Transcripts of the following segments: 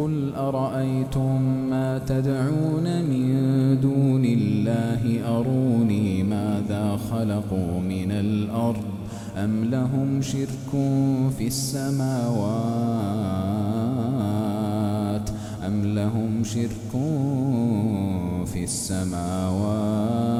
قل أرأيتم ما تدعون من دون الله؟ أروني ماذا خلقوا من الأرض؟ أم لهم شرك في السماوات؟ أم لهم شرك في السماوات؟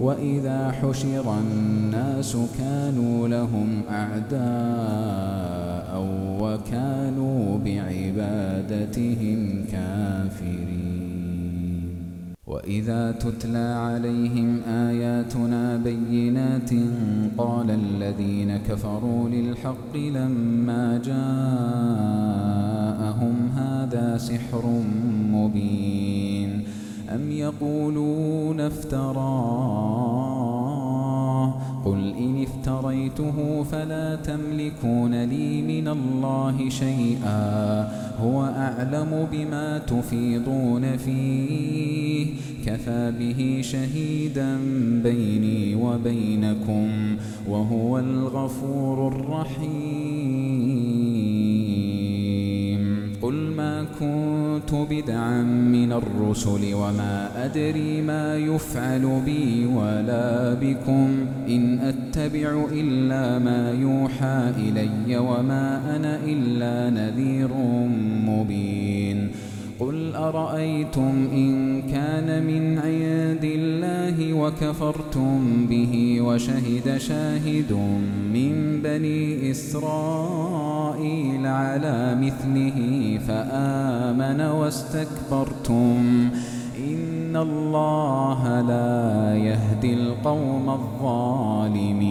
وإذا حشر الناس كانوا لهم أعداء وكانوا بعبادتهم كافرين. وإذا تتلى عليهم آياتنا بينات قال الذين كفروا للحق لما جاءهم هذا سحر مبين. أم يقولون افتراه إن افتريته فلا تملكون لي من الله شيئا. هو أعلم بما تفيضون فيه. كفى به شهيدا بيني وبينكم وهو الغفور الرحيم. كنت بدعا من الرسل وما أدري ما يفعل بي ولا بكم. إن أتبع إلا ما يوحى إلي وما أنا إلا نذير مبين. قل أرأيتم إن كان من عند الله وكفرتم به وشهد شاهد من بني إسرائيل على مثله فآمن واستكبرتم إن الله لا يهدي القوم الظالمين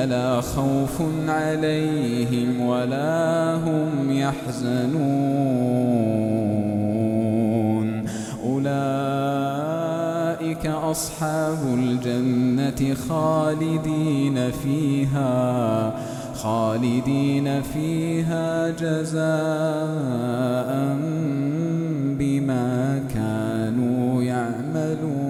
فلا خوف عليهم ولا هم يحزنون. أولئك أصحاب الجنة خالدين فيها خالدين فيها جزاء بما كانوا يعملون.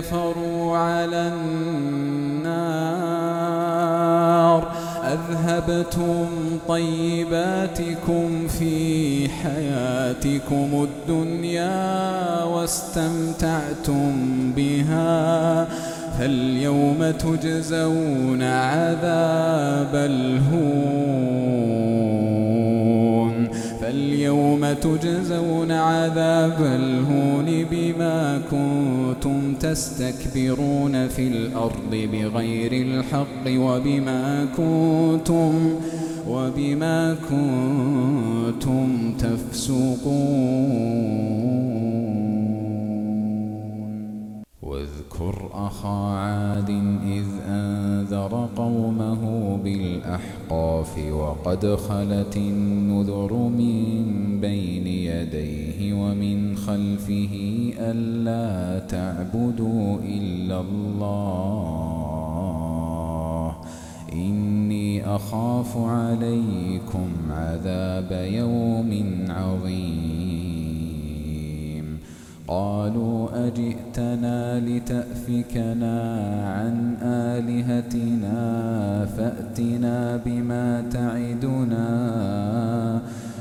كفروا على النار أذهبتم طيباتكم في حياتكم الدنيا واستمتعتم بها فاليوم تجزون عذاب الهون فاليوم تجزون عذاب الهون بما كنتم تستكبرون في الأرض بغير الحق وبما كنتم وبما كنتم تفسقون. واذكر أخا عاد إذ أنذر قومه بالأحقاف وقد خلت النذر من بين يديه ومن خلفه ألا تعبدوا إلا الله. إني أخاف عليكم عذاب يوم عظيم. قالوا أجئتنا لتأفكنا عن آلهتنا فأتنا بما تعدنا.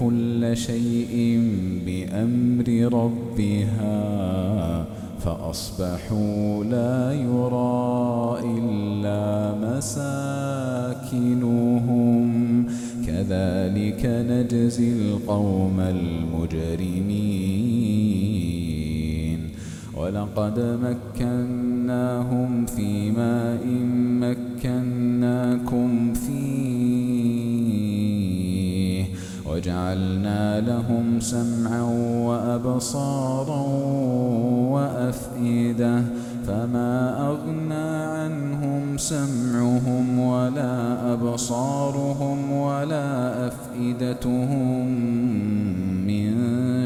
كل شيء بأمر ربها فأصبحوا لا يرى إلا مساكنهم. كذلك نجزي القوم المجرمين. ولقد مكناهم في ماء مكناكم وجعلنا لهم سمعا وأبصارا وأفئدة فما أغنى عنهم سمعهم ولا أبصارهم ولا أفئدتهم من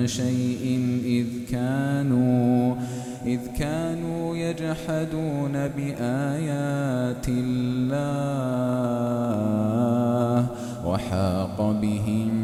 شيء إذ كانوا إذ كانوا يجحدون بآيات الله وحاق بهم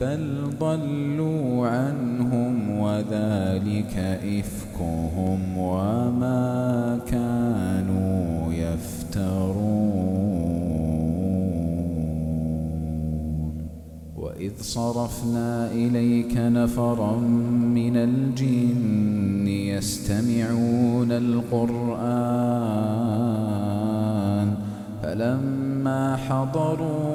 بل ضلوا عنهم وذلك إفكهم وما كانوا يفترون. وإذ صرفنا إليك نفرا من الجن يستمعون القرآن فلما حضروه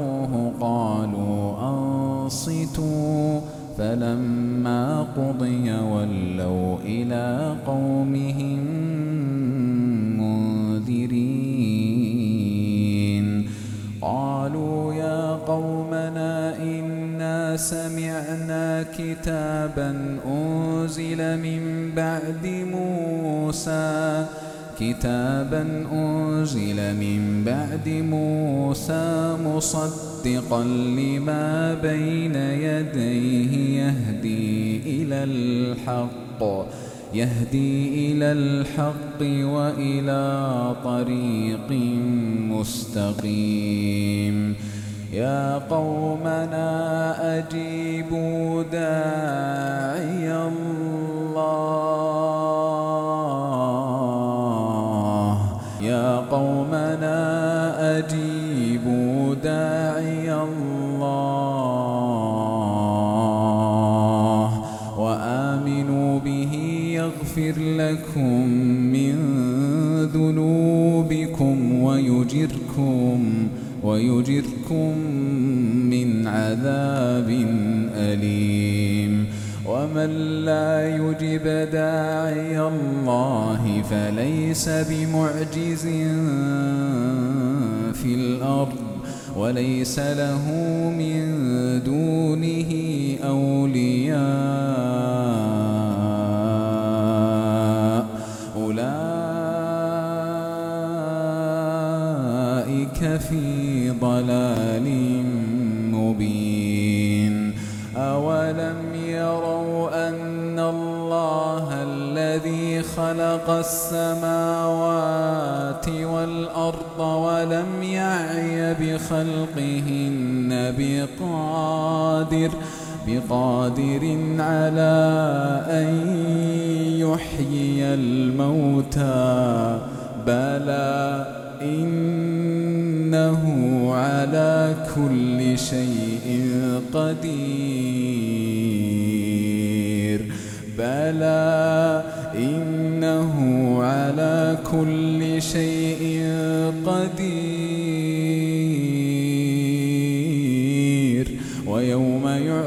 فلما قضي ولوا إلى قومهم منذرين. قالوا يا قومنا إنا سمعنا كتابا أنزل من بعد موسى. كتابا أنزل من بعد موسى مصدقا لما بين يديه يهدي إلى الحق يهدي إلى الحق وإلى طريق مستقيم. يا قومنا أجيبوا داعي الله. وآمنوا به يغفر لكم من ذنوبكم ويجركم ويجركم من عذاب أليم. ومن لا يجب داعي الله فليس بمعجز في الأرض وليس له من دونه أولياء. يعي بخلقهن بقادر بقادر على أن يحيي الموتى. بلى إنه على كل شيء قدير. بلى إنه على كل شيء قدير.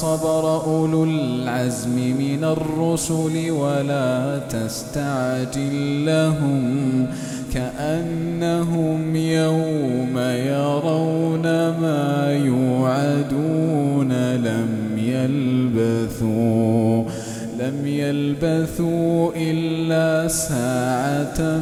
صبر أولو العزم من الرسل ولا تستعجل لهم كأنهم يوم يرون ما يوعدون لم يلبثوا لم يلبثوا إلا ساعة